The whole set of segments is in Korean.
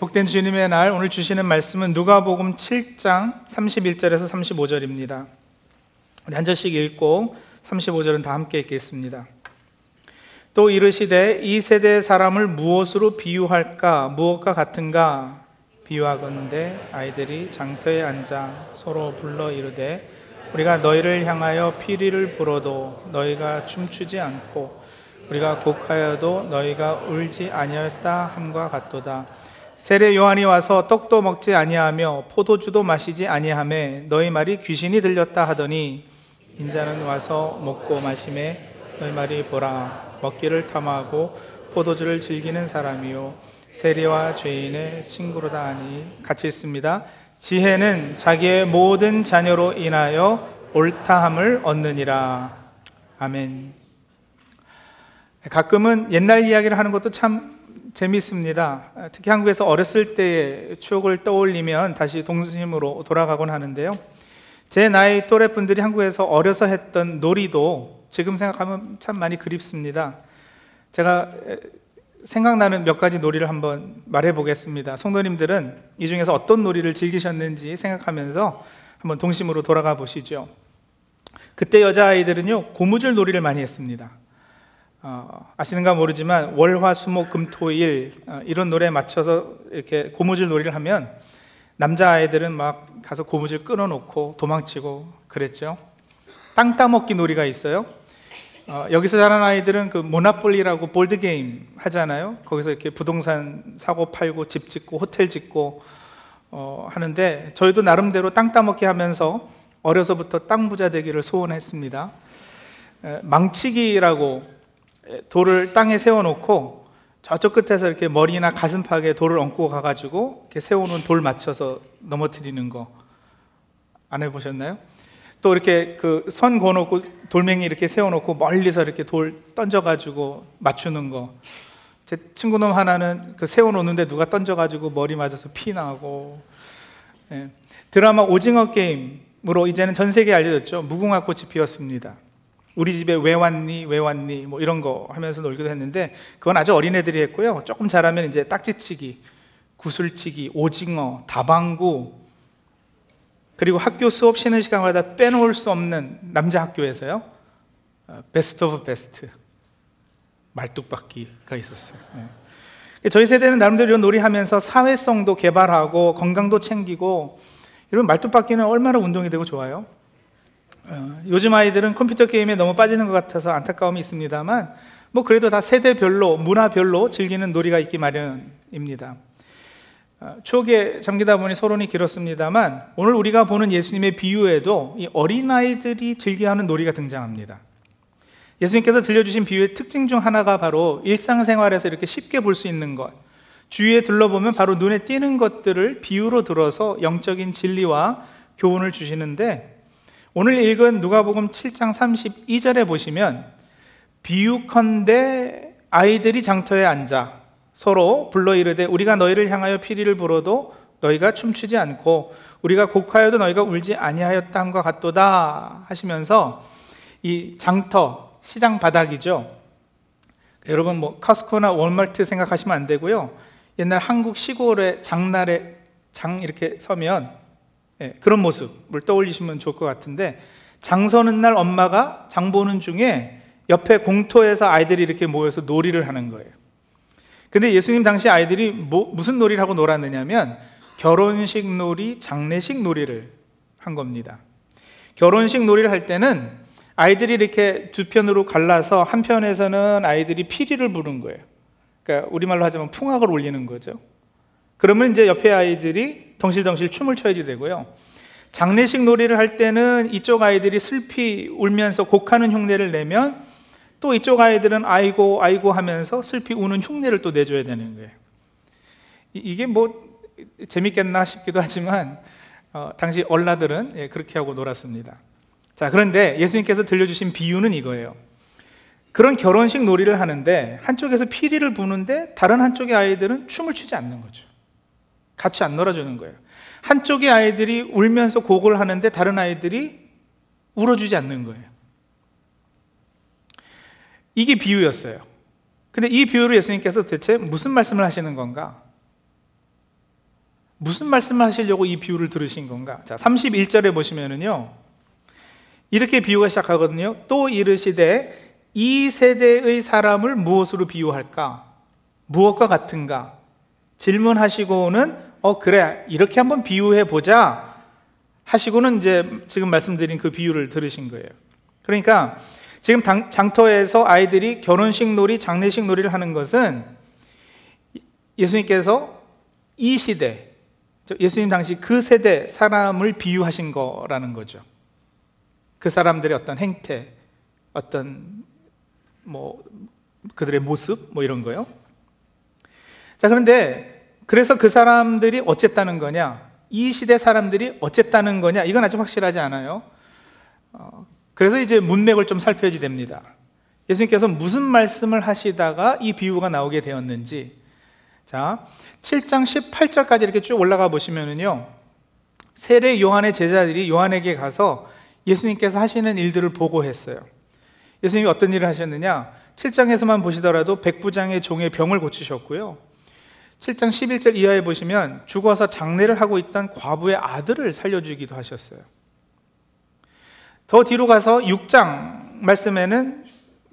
복된 주님의 날 오늘 주시는 말씀은 누가복음 7장 31절에서 35절입니다. 우리 한 절씩 읽고 35절은 다 함께 읽겠습니다. 또 이르시되 이 세대의 사람을 무엇으로 비유할까 무엇과 같은가 비유하건대 아이들이 장터에 앉아 서로 불러 이르되 우리가 너희를 향하여 피리를 불어도 너희가 춤추지 않고 우리가 곡하여도 너희가 울지 아니하였다 함과 같도다. 세례 요한이 와서 떡도 먹지 아니하며 포도주도 마시지 아니하매 너희 말이 귀신이 들렸다 하더니 인자는 와서 먹고 마심에 너희 말이 보라 먹기를 탐하고 포도주를 즐기는 사람이요 세리와 죄인의 친구로다 하니 같이 있습니다. 지혜는 자기의 모든 자녀로 인하여 옳다함을 얻느니라. 아멘. 가끔은 옛날 이야기를 하는 것도 참 재밌습니다. 특히 한국에서 어렸을 때의 추억을 떠올리면 다시 동심으로 돌아가곤 하는데요. 제 나이 또래 분들이 한국에서 어려서 했던 놀이도 지금 생각하면 참 많이 그립습니다. 제가 생각나는 몇 가지 놀이를 한번 말해 보겠습니다. 성도님들은 이 중에서 어떤 놀이를 즐기셨는지 생각하면서 한번 동심으로 돌아가 보시죠. 그때 여자아이들은요, 고무줄 놀이를 많이 했습니다. 어, 아시는가 모르지만 월화수목금토일 어, 이런 노래에 맞춰서 이렇게 고무줄 놀이를 하면 남자 아이들은 막 가서 고무줄 끊어놓고 도망치고 그랬죠. 땅 따먹기 놀이가 있어요. 어, 여기서 자란 아이들은 그 모나폴리라고 볼드 게임 하잖아요. 거기서 이렇게 부동산 사고 팔고 집 짓고 호텔 짓고 어, 하는데 저희도 나름대로 땅 따먹기 하면서 어려서부터 땅 부자 되기를 소원했습니다. 에, 망치기라고 돌을 땅에 세워놓고 저쪽 끝에서 이렇게 머리나 가슴팍에 돌을 얹고 가가지고 이렇게 세우는 돌 맞춰서 넘어뜨리는 거 안 해보셨나요? 또 이렇게 그선 거놓고 돌멩이 이렇게 세워놓고 멀리서 이렇게 돌 던져가지고 맞추는 거. 제 친구놈 하나는 그 세워놓는데 누가 던져가지고 머리 맞아서 피 나고. 예. 드라마 오징어 게임으로 이제는 전 세계에 알려졌죠. 무궁화 꽃이 피었습니다. 우리 집에 왜 왔니, 왜 왔니, 뭐 이런 거 하면서 놀기도 했는데 그건 아주 어린애들이 했고요. 조금 잘하면 이제 딱지치기, 구슬치기, 오징어, 다방구, 그리고 학교 수업 쉬는 시간마다 빼놓을 수 없는 남자 학교에서요. Best of best. 말뚝박기가 있었어요. 네. 저희 세대는 나름대로 이런 놀이 하면서 사회성도 개발하고 건강도 챙기고 이런 말뚝박기는 얼마나 운동이 되고 좋아요. 어, 요즘 아이들은 컴퓨터 게임에 너무 빠지는 것 같아서 안타까움이 있습니다만 뭐 그래도 다 세대별로 문화별로 즐기는 놀이가 있기 마련입니다. 어, 추억에 잠기다 보니 서론이 길었습니다만 오늘 우리가 보는 예수님의 비유에도 이 어린아이들이 즐겨하는 놀이가 등장합니다. 예수님께서 들려주신 비유의 특징 중 하나가 바로 일상생활에서 이렇게 쉽게 볼 수 있는 것, 주위에 둘러보면 바로 눈에 띄는 것들을 비유로 들어서 영적인 진리와 교훈을 주시는데 오늘 읽은 누가복음 7장 32절에 보시면 비유컨대 아이들이 장터에 앉아 서로 불러 이르되 우리가 너희를 향하여 피리를 불어도 너희가 춤추지 않고 우리가 곡하여도 너희가 울지 아니하였다 함과 같도다 하시면서 이 장터 시장 바닥이죠. 여러분 뭐 카스코나 월마트 생각하시면 안 되고요. 옛날 한국 시골의 장날에 장 이렇게 서면 예, 그런 모습을 떠올리시면 좋을 것 같은데 장 서는 날 엄마가 장 보는 중에 옆에 공터에서 아이들이 이렇게 모여서 놀이를 하는 거예요. 근데 예수님 당시 아이들이 뭐, 무슨 놀이를 하고 놀았느냐면 결혼식 놀이, 장례식 놀이를 한 겁니다. 결혼식 놀이를 할 때는 아이들이 이렇게 두 편으로 갈라서 한 편에서는 아이들이 피리를 부른 거예요. 그러니까 우리말로 하자면 풍악을 올리는 거죠. 그러면 이제 옆에 아이들이 덩실덩실 춤을 춰야지 되고요. 장례식 놀이를 할 때는 이쪽 아이들이 슬피 울면서 곡하는 흉내를 내면 또 이쪽 아이들은 아이고 아이고 하면서 슬피 우는 흉내를 또 내줘야 되는 거예요. 이게 뭐 재밌겠나 싶기도 하지만 어, 당시 얼라들은 예, 그렇게 하고 놀았습니다. 자 그런데 예수님께서 들려주신 비유는 이거예요. 그런 결혼식 놀이를 하는데 한쪽에서 피리를 부는데 다른 한쪽의 아이들은 춤을 추지 않는 거죠. 같이 안 놀아주는 거예요. 한쪽의 아이들이 울면서 곡을 하는데 다른 아이들이 울어주지 않는 거예요. 이게 비유였어요. 근데 이 비유를 예수님께서 대체 무슨 말씀을 하시는 건가? 무슨 말씀을 하시려고 이 비유를 들으신 건가? 자, 31절에 보시면은요. 이렇게 비유가 시작하거든요. 또 이르시되 이 세대의 사람을 무엇으로 비유할까? 무엇과 같은가? 질문하시고는 어 그래 이렇게 한번 비유해 보자 하시고는 이제 지금 말씀드린 그 비유를 들으신 거예요. 그러니까 지금 장터에서 아이들이 결혼식 놀이, 장례식 놀이를 하는 것은 예수님께서 이 시대, 예수님 당시 그 세대 사람을 비유하신 거라는 거죠. 그 사람들의 어떤 행태, 어떤 뭐 그들의 모습, 뭐 이런 거요. 자, 그런데 그래서 그 사람들이 어쨌다는 거냐? 이 시대 사람들이 어쨌다는 거냐? 이건 아직 확실하지 않아요. 어, 그래서 이제 문맥을 좀 살펴야지 됩니다. 예수님께서 무슨 말씀을 하시다가 이 비유가 나오게 되었는지. 자, 7장 18절까지 이렇게 쭉 올라가 보시면은요. 세례 요한의 제자들이 요한에게 가서 예수님께서 하시는 일들을 보고했어요. 예수님이 어떤 일을 하셨느냐? 7장에서만 보시더라도 백부장의 종의 병을 고치셨고요. 7장 11절 이하에 보시면 죽어서 장례를 하고 있던 과부의 아들을 살려주기도 하셨어요. 더 뒤로 가서 6장 말씀에는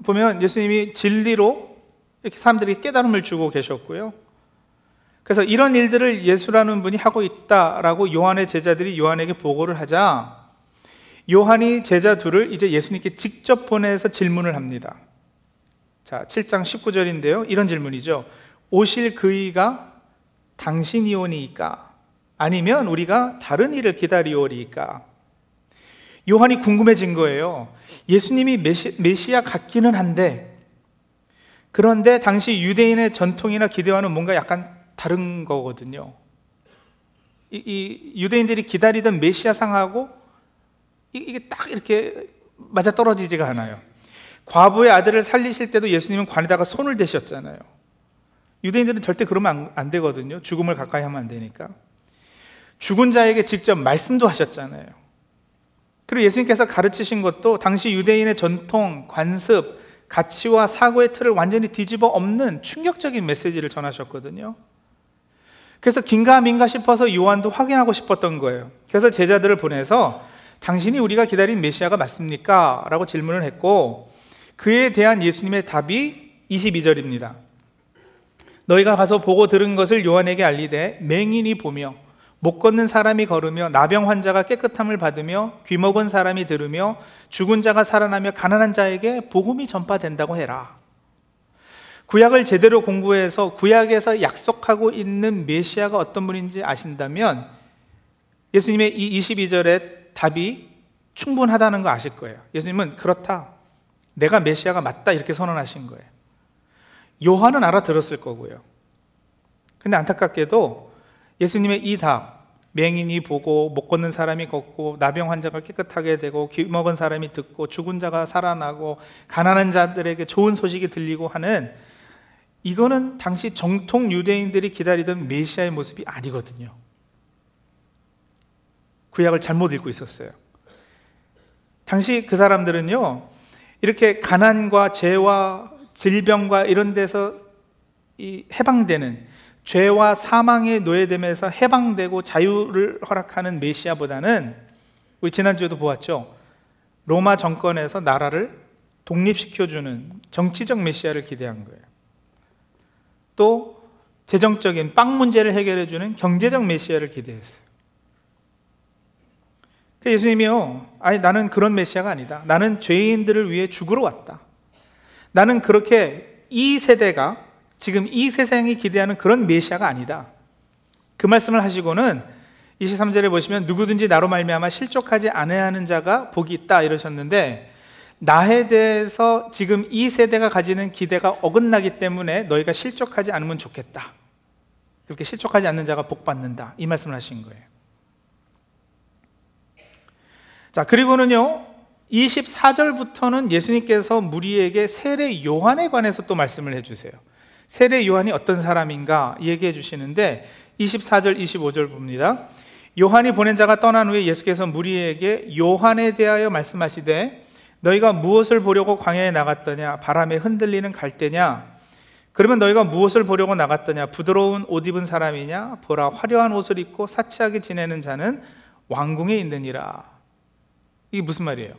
보면 예수님이 진리로 이렇게 사람들에게 깨달음을 주고 계셨고요. 그래서 이런 일들을 예수라는 분이 하고 있다라고 요한의 제자들이 요한에게 보고를 하자 요한이 제자 둘을 이제 예수님께 직접 보내서 질문을 합니다. 자, 7장 19절인데요. 이런 질문이죠. 오실 그이가 당신이오니까 아니면 우리가 다른 일을 기다리오리까 요한이 궁금해진 거예요. 예수님이 메시, 메시 아 같기는 한데 그런데 당시 유대인의 전통이나 기대와는 뭔가 약간 다른 거거든요. 이, 이 유대인들이 기다리던 메시아 상하고 이 게 딱 이렇게 맞아 떨어지지가 않아요. 과부의 아들을 살리실 때도 예수님은 관에다가 손을 대셨잖아요. 유대인들은 절대 그러면 안, 안 되거든요. 죽음을 가까이 하면 안 되니까. 죽은 자에게 직접 말씀도 하셨잖아요. 그리고 예수님께서 가르치신 것도 당시 유대인의 전통, 관습, 가치와 사고의 틀을 완전히 뒤집어 엎는 충격적인 메시지를 전하셨거든요. 그래서 긴가민가 싶어서 요한도 확인하고 싶었던 거예요. 그래서 제자들을 보내서 당신이 우리가 기다린 메시아가 맞습니까? 라고 질문을 했고 그에 대한 예수님의 답이 22절입니다. 너희가 가서 보고 들은 것을 요한에게 알리되 맹인이 보며 못 걷는 사람이 걸으며 나병 환자가 깨끗함을 받으며 귀먹은 사람이 들으며 죽은 자가 살아나며 가난한 자에게 복음이 전파된다고 해라. 구약을 제대로 공부해서 구약에서 약속하고 있는 메시아가 어떤 분인지 아신다면 예수님의 이 22절의 답이 충분하다는 거 아실 거예요. 예수님은 그렇다. 내가 메시아가 맞다 이렇게 선언하신 거예요. 요한은 알아들었을 거고요. 근데 안타깝게도 예수님의 이 답, 맹인이 보고 못 걷는 사람이 걷고 나병 환자가 깨끗하게 되고 귀 먹은 사람이 듣고 죽은 자가 살아나고 가난한 자들에게 좋은 소식이 들리고 하는 이거는 당시 정통 유대인들이 기다리던 메시아의 모습이 아니거든요. 구약을 잘못 읽고 있었어요. 당시 그 사람들은요, 이렇게 가난과 죄와 질병과 이런 데서 이 해방되는 죄와 사망의 노예됨에서 해방되고 자유를 허락하는 메시아보다는 우리 지난주에도 보았죠. 로마 정권에서 나라를 독립시켜주는 정치적 메시아를 기대한 거예요. 또 재정적인 빵 문제를 해결해주는 경제적 메시아를 기대했어요. 그 예수님이요, 아니 나는 그런 메시아가 아니다. 나는 죄인들을 위해 죽으러 왔다. 나는 그렇게 이 세대가 지금 이 세상이 기대하는 그런 메시아가 아니다. 그 말씀을 하시고는 23절에 보시면 누구든지 나로 말미암아 실족하지 않아야 하는 자가 복이 있다 이러셨는데 나에 대해서 지금 이 세대가 가지는 기대가 어긋나기 때문에 너희가 실족하지 않으면 좋겠다. 그렇게 실족하지 않는 자가 복 받는다. 이 말씀을 하신 거예요. 자, 그리고는요. 24절부터는 예수님께서 무리에게 세례 요한에 관해서 또 말씀을 해 주세요. 세례 요한이 어떤 사람인가 얘기해 주시는데 24절 25절 봅니다. 요한이 보낸 자가 떠난 후에 예수께서 무리에게 요한에 대하여 말씀하시되 너희가 무엇을 보려고 광야에 나갔더냐 바람에 흔들리는 갈대냐 그러면 너희가 무엇을 보려고 나갔더냐? 부드러운 옷 입은 사람이냐? 보라, 화려한 옷을 입고 사치하게 지내는 자는 왕궁에 있느니라. 이게 무슨 말이에요?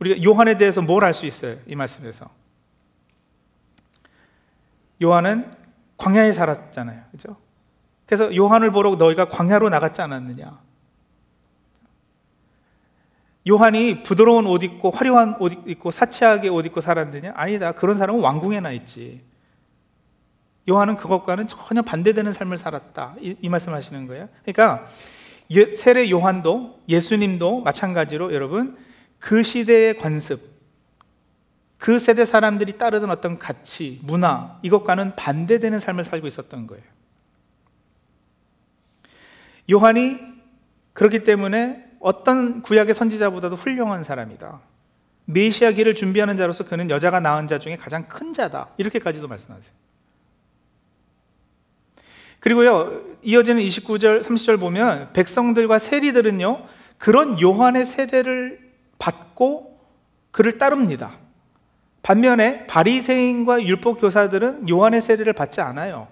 우리가 요한에 대해서 뭘 알 수 있어요? 이 말씀에서. 요한은 광야에 살았잖아요. 그죠? 그래서 요한을 보러 너희가 광야로 나갔지 않았느냐? 요한이 부드러운 옷 입고 화려한 옷 입고 사치하게 옷 입고 살았느냐? 아니다. 그런 사람은 왕궁에 나 있지. 요한은 그것과는 전혀 반대되는 삶을 살았다. 이, 이 말씀 하시는 거예요. 그러니까 예, 세례 요한도 예수님도 마찬가지로 여러분 그 시대의 관습, 그 세대 사람들이 따르던 어떤 가치, 문화 이것과는 반대되는 삶을 살고 있었던 거예요. 요한이 그렇기 때문에 어떤 구약의 선지자보다도 훌륭한 사람이다. 메시아 길을 준비하는 자로서 그는 여자가 낳은 자 중에 가장 큰 자다. 이렇게까지도 말씀하세요. 그리고요, 이어지는 29절, 30절 보면 백성들과 세리들은요, 그런 요한의 세례를 받고 그를 따릅니다. 반면에 바리새인과 율법 교사들은 요한의 세례를 받지 않아요.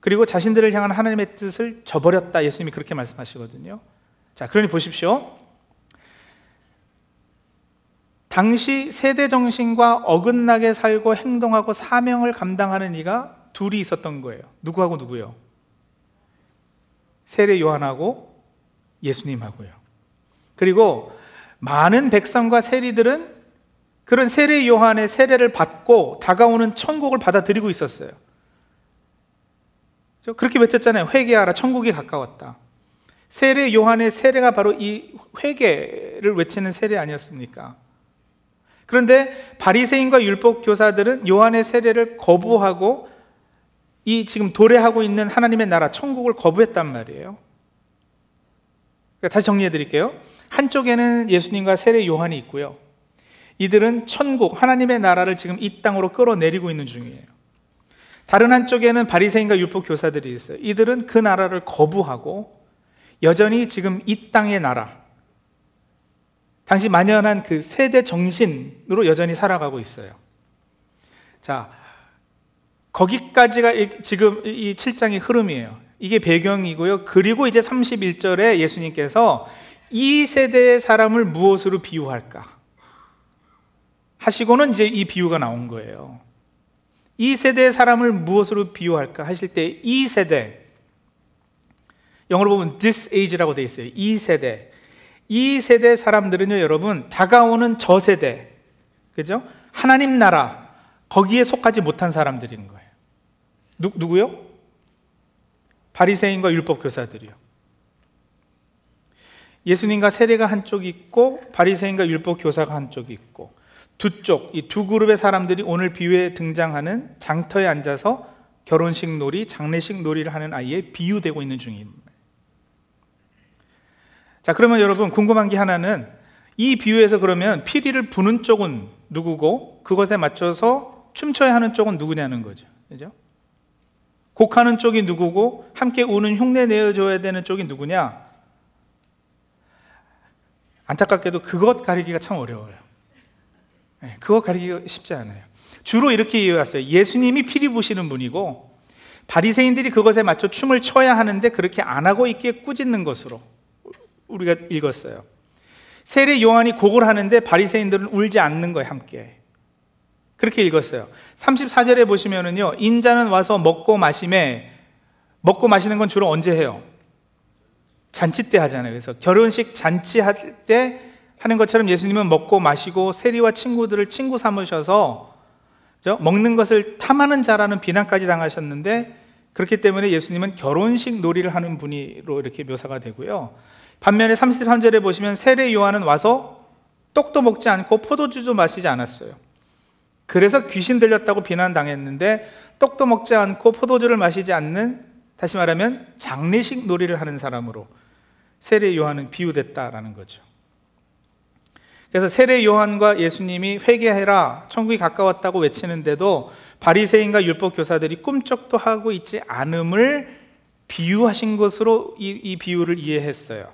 그리고 자신들을 향한 하나님의 뜻을 저버렸다. 예수님이 그렇게 말씀하시거든요. 자, 그러니 보십시오. 당시 세대 정신과 어긋나게 살고 행동하고 사명을 감당하는 이가 둘이 있었던 거예요. 누구하고 누구요? 세례 요한하고 예수님하고요. 그리고 많은 백성과 세리들은 그런 세례 요한의 세례를 받고 다가오는 천국을 받아들이고 있었어요. 그렇게 외쳤잖아요. 회개하라. 천국이 가까웠다. 세례 요한의 세례가 바로 이 회개를 외치는 세례 아니었습니까? 그런데 바리새인과 율법 교사들은 요한의 세례를 거부하고 이 지금 도래하고 있는 하나님의 나라 천국을 거부했단 말이에요. 그러니까 다시 정리해 드릴게요. 한쪽에는 예수님과 세례 요한이 있고요. 이들은 천국 하나님의 나라를 지금 이 땅으로 끌어내리고 있는 중이에요. 다른 한쪽에는 바리새인과 율법 교사들이 있어요. 이들은 그 나라를 거부하고 여전히 지금 이 땅의 나라, 당시 만연한 그 세대 정신으로 여전히 살아가고 있어요. 자, 거기까지가 지금 이 7장의 흐름이에요. 이게 배경이고요. 그리고 이제 31절에 예수님께서 이 세대의 사람을 무엇으로 비유할까? 하시고는 이제 이 비유가 나온 거예요. 이 세대의 사람을 무엇으로 비유할까 하실 때 이 세대 영어로 보면 this age라고 되어 있어요. 이 세대. 이 세대 사람들은요, 여러분, 다가오는 저 세대. 그죠? 하나님 나라. 거기에 속하지 못한 사람들인 거예요. 누, 누구요? 바리새인과 율법 교사들이요. 예수님과 세례가 한쪽 있고 바리새인과 율법 교사가 한쪽 있고 두 쪽, 이 두 그룹의 사람들이 오늘 비유에 등장하는 장터에 앉아서 결혼식 놀이, 장례식 놀이를 하는 아이에 비유되고 있는 중입니다. 자, 그러면 여러분 궁금한 게 하나는 이 비유에서 그러면 피리를 부는 쪽은 누구고 그것에 맞춰서 춤춰야 하는 쪽은 누구냐는 거죠. 그죠? 곡하는 쪽이 누구고 함께 우는 흉내 내어줘야 되는 쪽이 누구냐? 안타깝게도 그것 가리기가 참 어려워요. 네, 그것 가리기가 쉽지 않아요. 주로 이렇게 이해왔어요. 예수님이 피리 부시는 분이고 바리새인들이 그것에 맞춰 춤을 춰야 하는데 그렇게 안 하고 있기에 꾸짖는 것으로 우리가 읽었어요. 세례 요한이 곡을 하는데 바리새인들은 울지 않는 거예요, 함께. 그렇게 읽었어요. 34절에 보시면은요. 인자는 와서 먹고 마심에 먹고 마시는 건 주로 언제 해요? 잔치 때 하잖아요. 그래서 결혼식 잔치 할 때 하는 것처럼 예수님은 먹고 마시고 세리와 친구들을 친구 삼으셔서 먹는 것을 탐하는 자라는 비난까지 당하셨는데 그렇기 때문에 예수님은 결혼식 놀이를 하는 분이로 이렇게 묘사가 되고요. 반면에 33절에 보시면 세례 요한은 와서 떡도 먹지 않고 포도주도 마시지 않았어요. 그래서 귀신 들렸다고 비난당했는데 떡도 먹지 않고 포도주를 마시지 않는 다시 말하면 장례식 놀이를 하는 사람으로 세례 요한은 비유됐다라는 거죠. 그래서 세례 요한과 예수님이 회개해라 천국이 가까웠다고 외치는데도 바리새인과 율법 교사들이 꿈쩍도 하고 있지 않음을 비유하신 것으로 이, 이 비유를 이해했어요.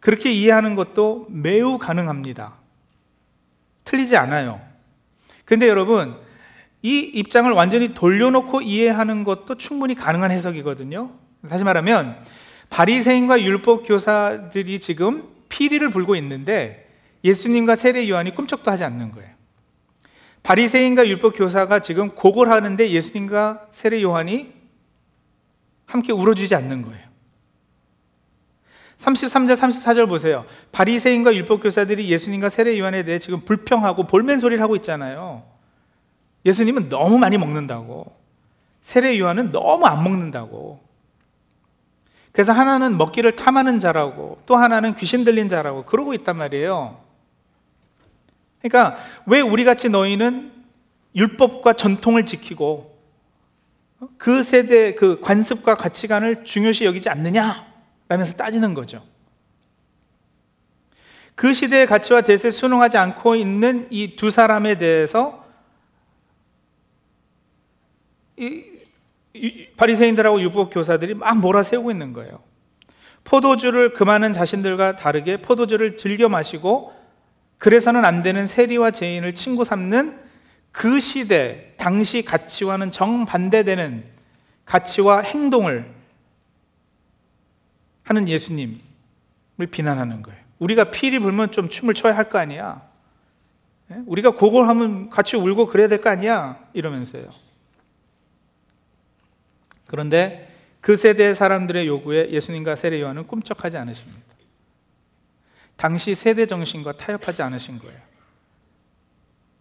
그렇게 이해하는 것도 매우 가능합니다. 틀리지 않아요. 근데 여러분, 이 입장을 완전히 돌려놓고 이해하는 것도 충분히 가능한 해석이거든요. 다시 말하면 바리새인과 율법 교사들이 지금 피리를 불고 있는데 예수님과 세례 요한이 꿈쩍도 하지 않는 거예요. 바리새인과 율법 교사가 지금 곡을 하는데 예수님과 세례 요한이 함께 울어주지 않는 거예요. 33절 34절 보세요. 바리새인과 율법 교사들이 예수님과 세례 요한에 대해 지금 불평하고 볼멘 소리를 하고 있잖아요. 예수님은 너무 많이 먹는다고. 세례 요한은 너무 안 먹는다고. 그래서 하나는 먹기를 탐하는 자라고 또 하나는 귀신 들린 자라고 그러고 있단 말이에요. 그러니까 왜 우리 같이 너희는 율법과 전통을 지키고 그 세대 그 관습과 가치관을 중요시 여기지 않느냐? 라면서 따지는 거죠. 그 시대의 가치와 대세에 순응하지 않고 있는 이 두 사람에 대해서 이, 이 바리새인들하고 율법 교사들이 막 몰아세우고 있는 거예요. 포도주를 금하는 자신들과 다르게 포도주를 즐겨 마시고 그래서는 안 되는 세리와 죄인을 친구 삼는 그 시대 당시 가치와는 정반대되는 가치와 행동을 하는 예수님을 비난하는 거예요. 우리가 피리 불면 좀 춤을 춰야 할 거 아니야. 예? 우리가 곡을 하면 같이 울고 그래야 될 거 아니야. 이러면서요. 그런데 그 세대 사람들의 요구에 예수님과 세례 요한은 꿈쩍하지 않으십니다. 당시 세대 정신과 타협하지 않으신 거예요.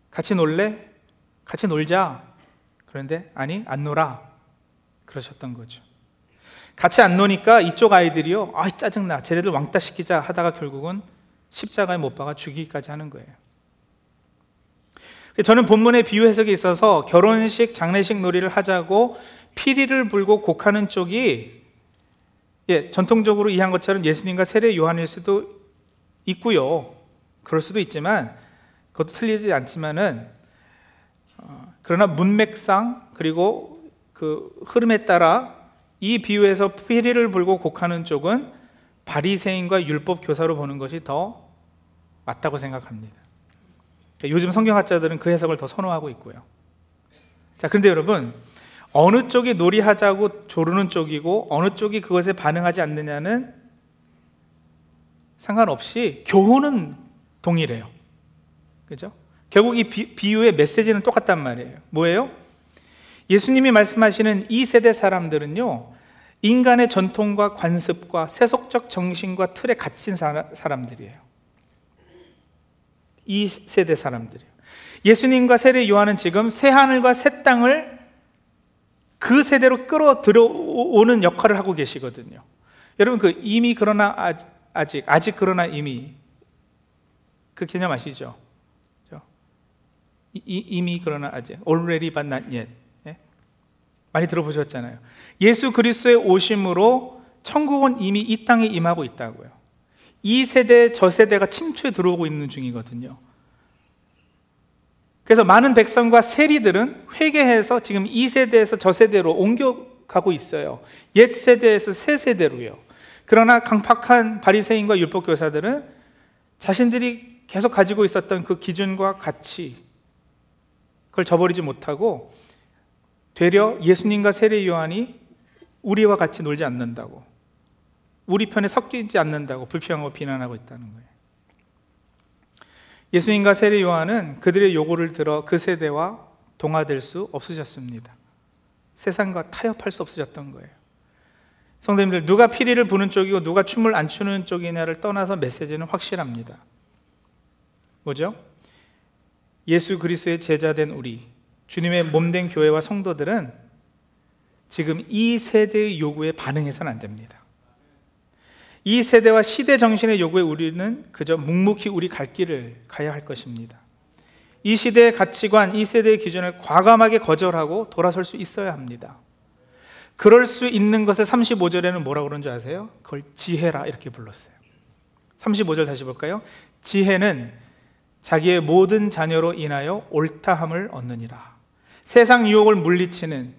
같이 놀래? 같이 놀자. 그런데 아니, 안 놀아. 그러셨던 거죠. 같이 안 노니까 이쪽 아이들이요. 아, 짜증나. 쟤네들 왕따 시키자 하다가 결국은 십자가에 못 박아 죽이기까지 하는 거예요. 저는 본문의 비유 해석에 있어서 결혼식, 장례식 놀이를 하자고 피리를 불고 곡하는 쪽이 예, 전통적으로 이해한 것처럼 예수님과 세례 요한일 수도 있고요. 그럴 수도 있지만 그것도 틀리지 않지만은 어, 그러나 문맥상 그리고 그 흐름에 따라 이 비유에서 피리를 불고 곡하는 쪽은 바리새인과 율법 교사로 보는 것이 더 맞다고 생각합니다. 그러니까 요즘 성경학자들은 그 해석을 더 선호하고 있고요. 자, 근데 여러분 어느 쪽이 놀이하자고 조르는 쪽이고 어느 쪽이 그것에 반응하지 않느냐는 상관없이 교훈은 동일해요. 그죠? 결국 이 비, 유의 메시지는 똑같단 말이에요. 뭐예요? 예수님이 말씀하시는 이 세대 사람들은요, 인간의 전통과 관습과 세속적 정신과 틀에 갇힌 사람들이에요. 이 세대 사람들이에요. 예수님과 세례 요한은 지금 새 하늘과 새 땅을 그 세대로 끌어 들어오는 역할을 하고 계시거든요. 여러분 그 이미 그러나 아직 아직 그러나 이미 그 개념 아시죠? 이, 미 그러나 아직 already but not yet 예? 많이 들어보셨잖아요. 예수 그리스도의 오심으로 천국은 이미 이 땅에 임하고 있다고요. 이 세대 저 세대가 침투에 들어오고 있는 중이거든요. 그래서 많은 백성과 세리들은 회개해서 지금 이 세대에서 저 세대로 옮겨가고 있어요. 옛 세대에서 새 세대로요. 그러나 강팍한 바리새인과 율법 교사들은 자신들이 계속 가지고 있었던 그 기준과 가치 그걸 저버리지 못하고 되려 예수님과 세례 요한이 우리와 같이 놀지 않는다고 우리 편에 섞이지 않는다고 불평하고 비난하고 있다는 거예요. 예수님과 세례 요한은 그들의 요구를 들어 그 세대와 동화될 수 없으셨습니다. 세상과 타협할 수 없으셨던 거예요. 성도님들, 누가 피리를 부는 쪽이고 누가 춤을 안 추는 쪽이냐를 떠나서 메시지는 확실합니다. 뭐죠? 예수 그리스도의 제자된 우리, 주님의 몸된 교회와 성도들은 지금 이 세대의 요구에 반응해서는 안 됩니다. 이 세대와 시대 정신의 요구에 우리는 그저 묵묵히 우리 갈 길을 가야 할 것입니다. 이 시대의 가치관, 이 세대의 기준을 과감하게 거절하고 돌아설 수 있어야 합니다. 그럴 수 있는 것을 35절에는 뭐라고 그런지 아세요? 그걸 지혜라 이렇게 불렀어요. 35절 다시 볼까요? 지혜는 자기의 모든 자녀로 인하여 옳다함을 얻느니라. 세상 유혹을 물리치는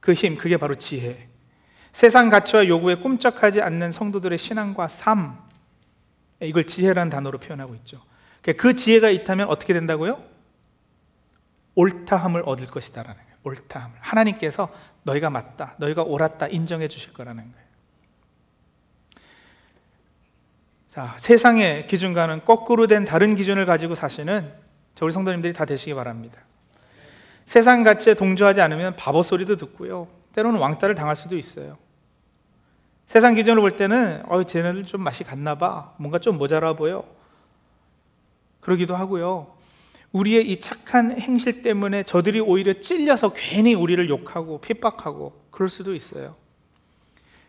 그 힘, 그게 바로 지혜. 세상 가치와 요구에 꿈쩍하지 않는 성도들의 신앙과 삶, 이걸 지혜라는 단어로 표현하고 있죠. 그 지혜가 있다면 어떻게 된다고요? 옳다함을 얻을 것이다라는 거예요. 옳다함을. 하나님께서 너희가 맞다, 너희가 옳았다 인정해 주실 거라는 거예요. 자, 세상의 기준과는 거꾸로 된 다른 기준을 가지고 사시는 저 우리 성도님들이 다 되시기 바랍니다. 세상 가치에 동조하지 않으면 바보 소리도 듣고요. 때로는 왕따를 당할 수도 있어요. 세상 기준으로 볼 때는 어, 쟤네들 좀 맛이 갔나 봐. 뭔가 좀 모자라 보여. 그러기도 하고요. 우리의 이 착한 행실 때문에 저들이 오히려 찔려서 괜히 우리를 욕하고 핍박하고 그럴 수도 있어요.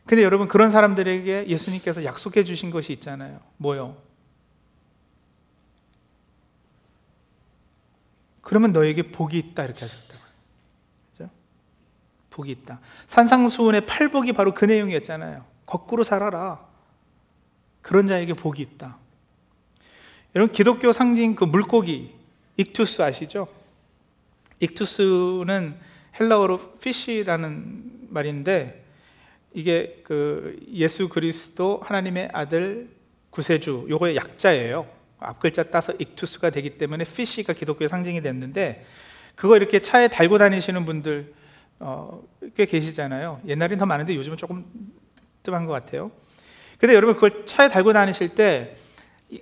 근데 여러분 그런 사람들에게 예수님께서 약속해 주신 것이 있잖아요. 뭐요? 그러면 너에게 복이 있다 이렇게. 그죠? 복이 있다. 산상수훈의 팔복이 바로 그 내용이었잖아요. 거꾸로 살아라. 그런 자에게 복이 있다. 여러분 기독교 상징 그 물고기 익투스 아시죠? 익투스는 헬라어로 피쉬라는 말인데 이게 그 예수 그리스도 하나님의 아들 구세주 요거의 약자예요. 앞글자 따서 익투스가 되기 때문에 피쉬가 기독교의 상징이 됐는데 그거 이렇게 차에 달고 다니시는 분들 어, 꽤 계시잖아요. 옛날엔 더 많은데 요즘은 조금 뜸한 것 같아요. 근데 여러분 그걸 차에 달고 다니실 때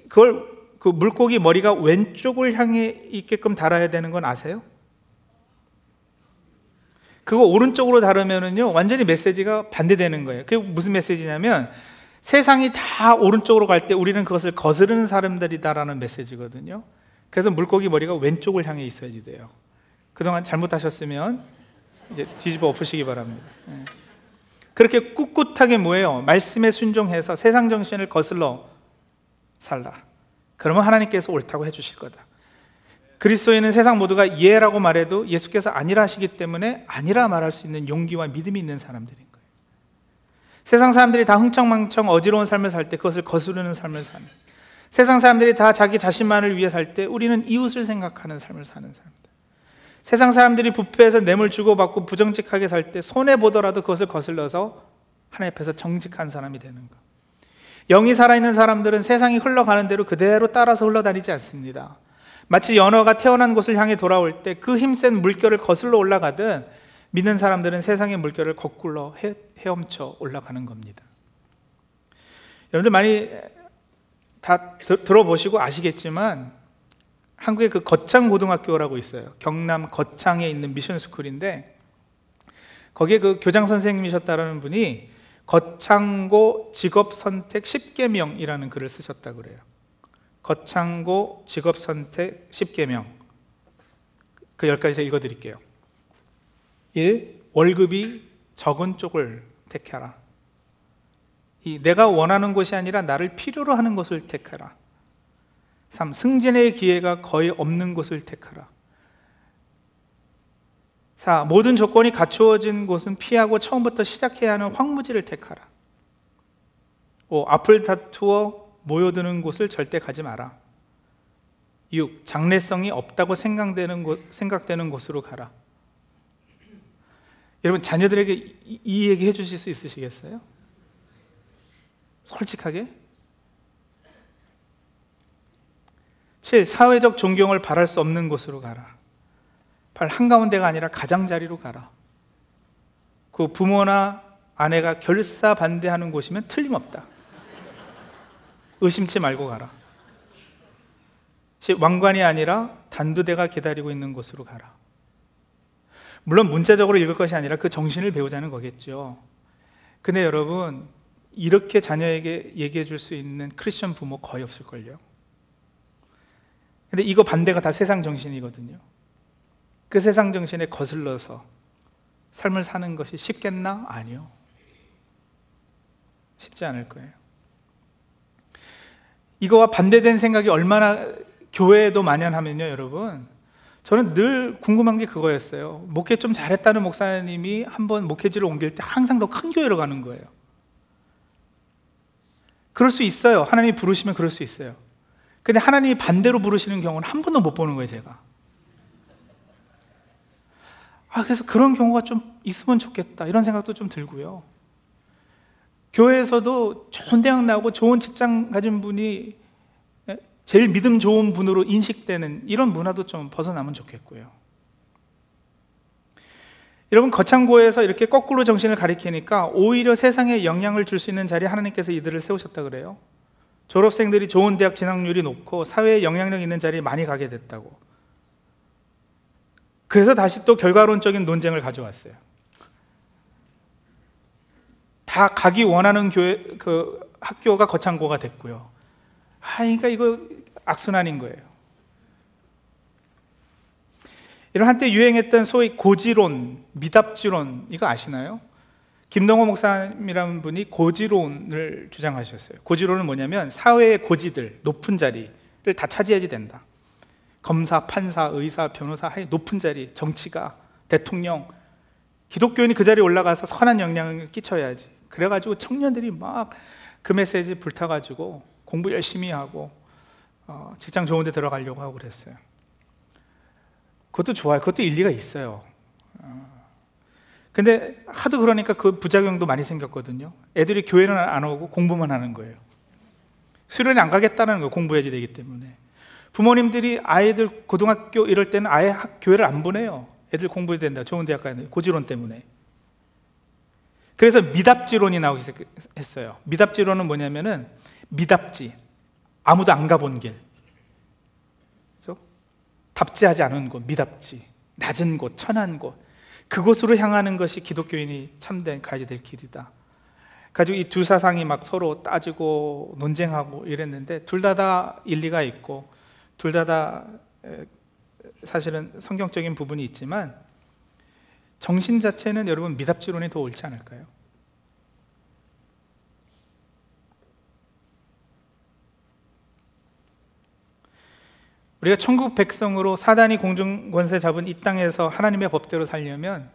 그걸 그 물고기 머리가 왼쪽을 향해 있게끔 달아야 되는 건 아세요? 그거 오른쪽으로 다르면은요 완전히 메시지가 반대되는 거예요. 그게 무슨 메시지냐면 세상이 다 오른쪽으로 갈 때 우리는 그것을 거스르는 사람들이다라는 메시지거든요. 그래서 물고기 머리가 왼쪽을 향해 있어야지 돼요. 그동안 잘못하셨으면 이제 뒤집어 엎으시기 바랍니다. 예. 그렇게 꿋꿋하게 뭐예요? 말씀에 순종해서 세상 정신을 거슬러 살라. 그러면 하나님께서 옳다고 해주실 거다. 그리스도인은 세상 모두가 예라고 말해도 예수께서 아니라 하시기 때문에 아니라 말할 수 있는 용기와 믿음이 있는 사람들인 거예요. 세상 사람들이 다 흥청망청 어지러운 삶을 살 때 그것을 거스르는 삶을 사는 세상 사람들이 다 자기 자신만을 위해 살 때 우리는 이웃을 생각하는 삶을 사는 사람들. 세상 사람들이 부패해서 뇌물 주고받고 부정직하게 살 때 손해 보더라도 그것을 거슬러서 하나님 앞에서 정직한 사람이 되는 것. 영이 살아있는 사람들은 세상이 흘러가는 대로 그대로 따라서 흘러다니지 않습니다. 마치 연어가 태어난 곳을 향해 돌아올 때 그 힘센 물결을 거슬러 올라가듯 믿는 사람들은 세상의 물결을 거꾸로 헤, 헤엄쳐 올라가는 겁니다. 여러분들 많이 다 드, 들어보시고 아시겠지만 한국에 그 거창 고등학교라고 있어요. 경남 거창에 있는 미션 스쿨인데 거기에 그 교장 선생님이셨다는 분이 거창고 직업 선택 10개명이라는 글을 쓰셨다 그래요. 거창고 직업 선택 10개명. 그 10가지 읽어 드릴게요. 1. 월급이 적은 쪽을 택해라. 이 내가 원하는 곳이 아니라 나를 필요로 하는 것을 택하라. 3. 승진의 기회가 거의 없는 곳을 택하라. 4. 모든 조건이 갖추어진 곳은 피하고 처음부터 시작해야 하는 황무지를 택하라. 5. 앞을 다투어 모여드는 곳을 절대 가지 마라. 6. 장래성이 없다고 생각되는, 곳, 생각되는 곳으로 가라. 여러분, 자녀들에게 이, 이 얘기 해주실 수 있으시겠어요? 솔직하게? 7. 사회적 존경을 바랄 수 없는 곳으로 가라. 8. 한가운데가 아니라 가장자리로 가라. 그 부모나 아내가 결사 반대하는 곳이면 틀림없다. 의심치 말고 가라. 왕관이 아니라 단두대가 기다리고 있는 곳으로 가라. 물론 문자적으로 읽을 것이 아니라 그 정신을 배우자는 거겠죠. 근데 여러분, 이렇게 자녀에게 얘기해 줄 수 있는 크리스천 부모 거의 없을걸요. 근데 이거 반대가 다 세상 정신이거든요. 그 세상 정신에 거슬러서 삶을 사는 것이 쉽겠나? 아니요. 쉽지 않을 거예요. 이거와 반대된 생각이 얼마나 교회에도 만연하면요, 여러분. 저는 늘 궁금한 게 그거였어요. 목회 좀 잘했다는 목사님이 한번 목회지를 옮길 때 항상 더 큰 교회로 가는 거예요. 그럴 수 있어요. 하나님이 부르시면 그럴 수 있어요. 근데 하나님이 반대로 부르시는 경우는 한 번도 못 보는 거예요, 제가. 아, 그래서 그런 경우가 좀 있으면 좋겠다. 이런 생각도 좀 들고요. 교회에서도 좋은 대학 나오고 좋은 직장 가진 분이 제일 믿음 좋은 분으로 인식되는 이런 문화도 좀 벗어나면 좋겠고요. 여러분 거창고에서 이렇게 거꾸로 정신을 가리키니까 오히려 세상에 영향을 줄 수 있는 자리에 하나님께서 이들을 세우셨다 그래요. 졸업생들이 좋은 대학 진학률이 높고 사회에 영향력 있는 자리에 많이 가게 됐다고. 그래서 다시 또 결과론적인 논쟁을 가져왔어요. 다 가기 원하는 교회 그 학교가 거창고가 됐고요. 아, 그러니까 이거 악순환인 거예요. 이런 한때 유행했던 소위 고지론, 미답지론 이거 아시나요? 김동호 목사님이라는 분이 고지론을 주장하셨어요. 고지론은 뭐냐면 사회의 고지들, 높은 자리를 다 차지해야지 된다. 검사, 판사, 의사, 변호사, 높은 자리, 정치가, 대통령, 기독교인이 그 자리에 올라가서 선한 영향을 끼쳐야지. 그래가지고 청년들이 막 그 메시지 불타가지고 공부 열심히 하고 어, 직장 좋은 데 들어가려고 하고 그랬어요. 그것도 좋아요. 그것도 일리가 있어요. 어. 근데 하도 그러니까 그 부작용도 많이 생겼거든요. 애들이 교회는 안 오고 공부만 하는 거예요. 수련회 안 가겠다는 거예요. 공부해야지 되기 때문에. 부모님들이 아이들 고등학교 이럴 때는 아예 학, 교회를 안 보내요. 애들 공부해야 된다. 좋은 대학 가야 돼. 고지론 때문에. 그래서 미답지론이 나오기 시작했어요. 미답지론은 뭐냐면은 미답지. 아무도 안 가본 길. 답지하지 않은 곳, 미답지. 낮은 곳, 천한 곳. 그곳으로 향하는 것이 기독교인이 참된 가야지 될 길이다. 가지고 이 두 사상이 막 서로 따지고 논쟁하고 이랬는데 둘 다 다 일리가 있고 둘 다 다 사실은 성경적인 부분이 있지만 정신 자체는 여러분 미답지론이 더 옳지 않을까요? 우리가 천국 백성으로 사단이 공중 권세 잡은 이 땅에서 하나님의 법대로 살려면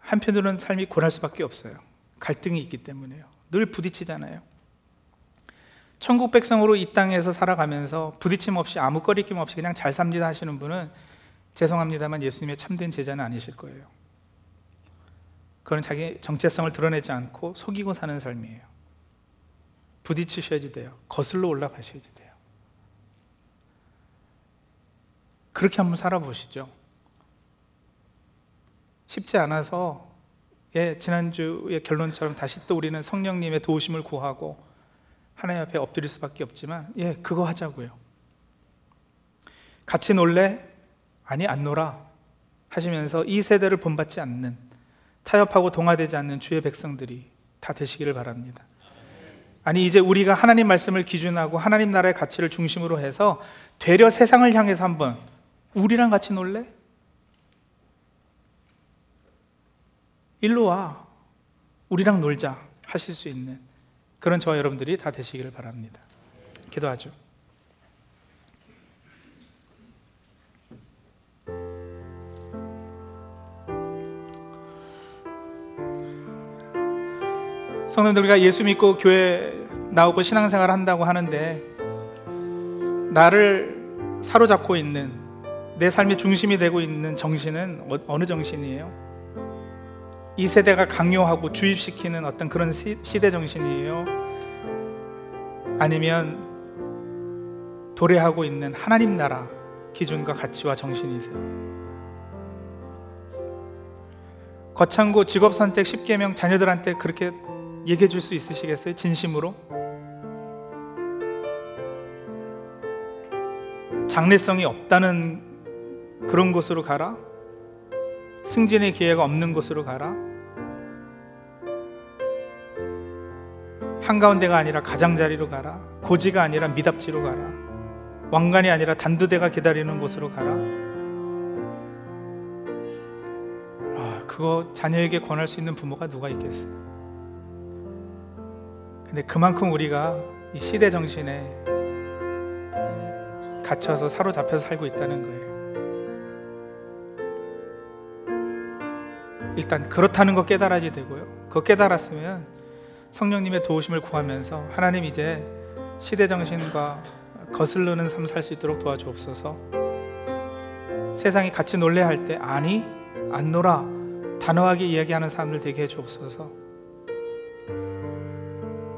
한편으로는 삶이 고날 수밖에 없어요. 갈등이 있기 때문에요. 늘 부딪히잖아요. 천국 백성으로 이 땅에서 살아가면서 부딪힘 없이 아무 거리낌 없이 그냥 잘 삽니다 하시는 분은 죄송합니다만 예수님의 참된 제자는 아니실 거예요. 그건 자기 정체성을 드러내지 않고 속이고 사는 삶이에요. 부딪히셔야지 돼요. 거슬러 올라가셔야지 돼요. 그렇게 한번 살아보시죠. 쉽지 않아서 예, 지난주의 결론처럼 다시 또 우리는 성령님의 도우심을 구하고 하나님 앞에 엎드릴 수밖에 없지만 예, 그거 하자고요. 같이 놀래? 아니 안 놀아 하시면서 이 세대를 본받지 않는 타협하고 동화되지 않는 주의 백성들이 다 되시기를 바랍니다. 아니 이제 우리가 하나님 말씀을 기준하고 하나님 나라의 가치를 중심으로 해서 되려 세상을 향해서 한번 우리랑 같이 놀래? 일로 와. 우리랑 놀자. 하실 수 있는 그런 저와 여러분들이 다 되시기를 바랍니다. 기도하죠. 성도들 우리가 예수 믿고 교회 나오고 신앙생활 한다고 하는데 나를 사로잡고 있는 내 삶의 중심이 되고 있는 정신은 어, 어느 정신이에요? 이 세대가 강요하고 주입시키는 어떤 그런 시 대 정신이에요? 아니면 도래하고 있는 하나님 나라 기준과 가치와 정신이세요? 거창고 직업 선택 10개명 자녀들한테 그렇게 얘기해 줄 수 있으시겠어요? 진심으로? 장래성이 없다는 그런 곳으로 가라? 승진의 기회가 없는 곳으로 가라? 한가운데가 아니라 가장자리로 가라? 고지가 아니라 미답지로 가라? 왕관이 아니라 단두대가 기다리는 곳으로 가라? 아, 그거 자녀에게 권할 수 있는 부모가 누가 있겠어요? 근데 그만큼 우리가 이 시대 정신에 갇혀서 사로잡혀서 살고 있다는 거예요. 일단 그렇다는 거 깨달아야 되고요. 그거 깨달았으면 성령님의 도우심을 구하면서 하나님 이제 시대 정신과 거슬르는 삶 살 수 있도록 도와주옵소서. 세상이 같이 놀래 할 때 아니 안 놀아 단호하게 이야기하는 사람들 되게 해주옵소서.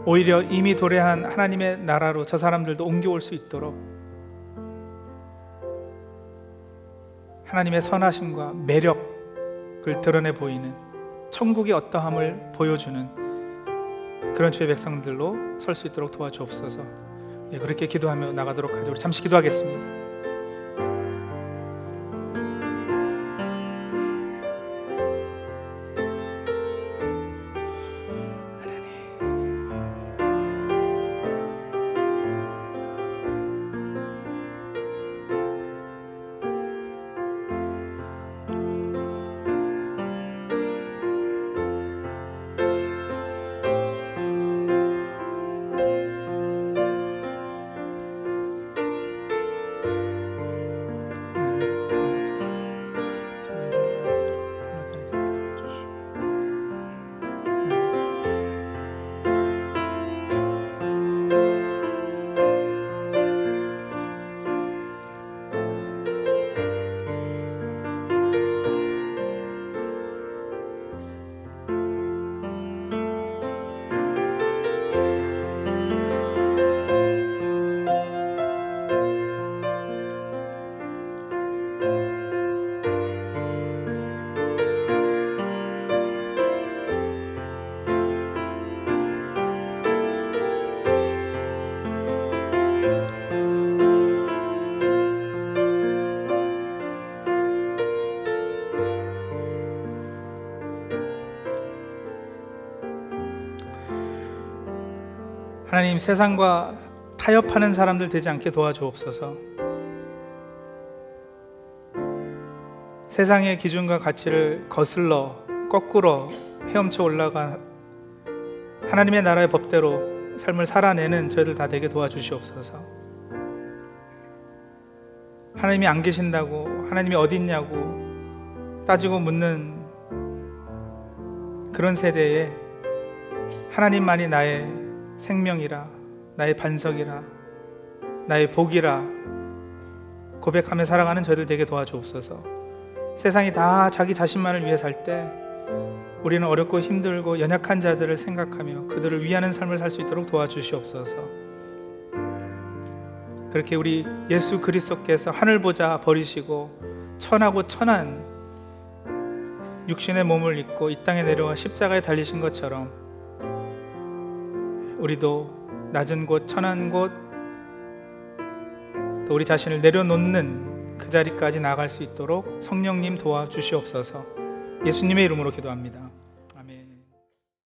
오히려 이미 도래한 하나님의 나라로 저 사람들도 옮겨올 수 있도록 하나님의 선하심과 매력 그걸 드러내 보이는 천국의 어떠함을 보여주는 그런 주의 백성들로 설 수 있도록 도와주옵소서. 예, 그렇게 기도하며 나가도록 하죠. 잠시 기도하겠습니다. 하나님 세상과 타협하는 사람들 되지 않게 도와주옵소서. 세상의 기준과 가치를 거슬러 거꾸로 헤엄쳐 올라가 하나님의 나라의 법대로 삶을 살아내는 저희들 다 되게 도와주시옵소서. 하나님이 안 계신다고 하나님이 어디 있냐고 따지고 묻는 그런 세대에 하나님만이 나의 생명이라 나의 반석이라 나의 복이라 고백하며 살아가는 저희들 되게 도와주옵소서. 세상이 다 자기 자신만을 위해 살 때 우리는 어렵고 힘들고 연약한 자들을 생각하며 그들을 위하는 삶을 살 수 있도록 도와주시옵소서. 그렇게 우리 예수 그리스도께서 하늘 보자 버리시고 천하고 천한 육신의 몸을 입고 이 땅에 내려와 십자가에 달리신 것처럼 우리도 낮은 곳, 천한 곳, 또 우리 자신을 내려놓는 그 자리까지 나아갈 수 있도록 성령님 도와주시옵소서 예수님의 이름으로 기도합니다.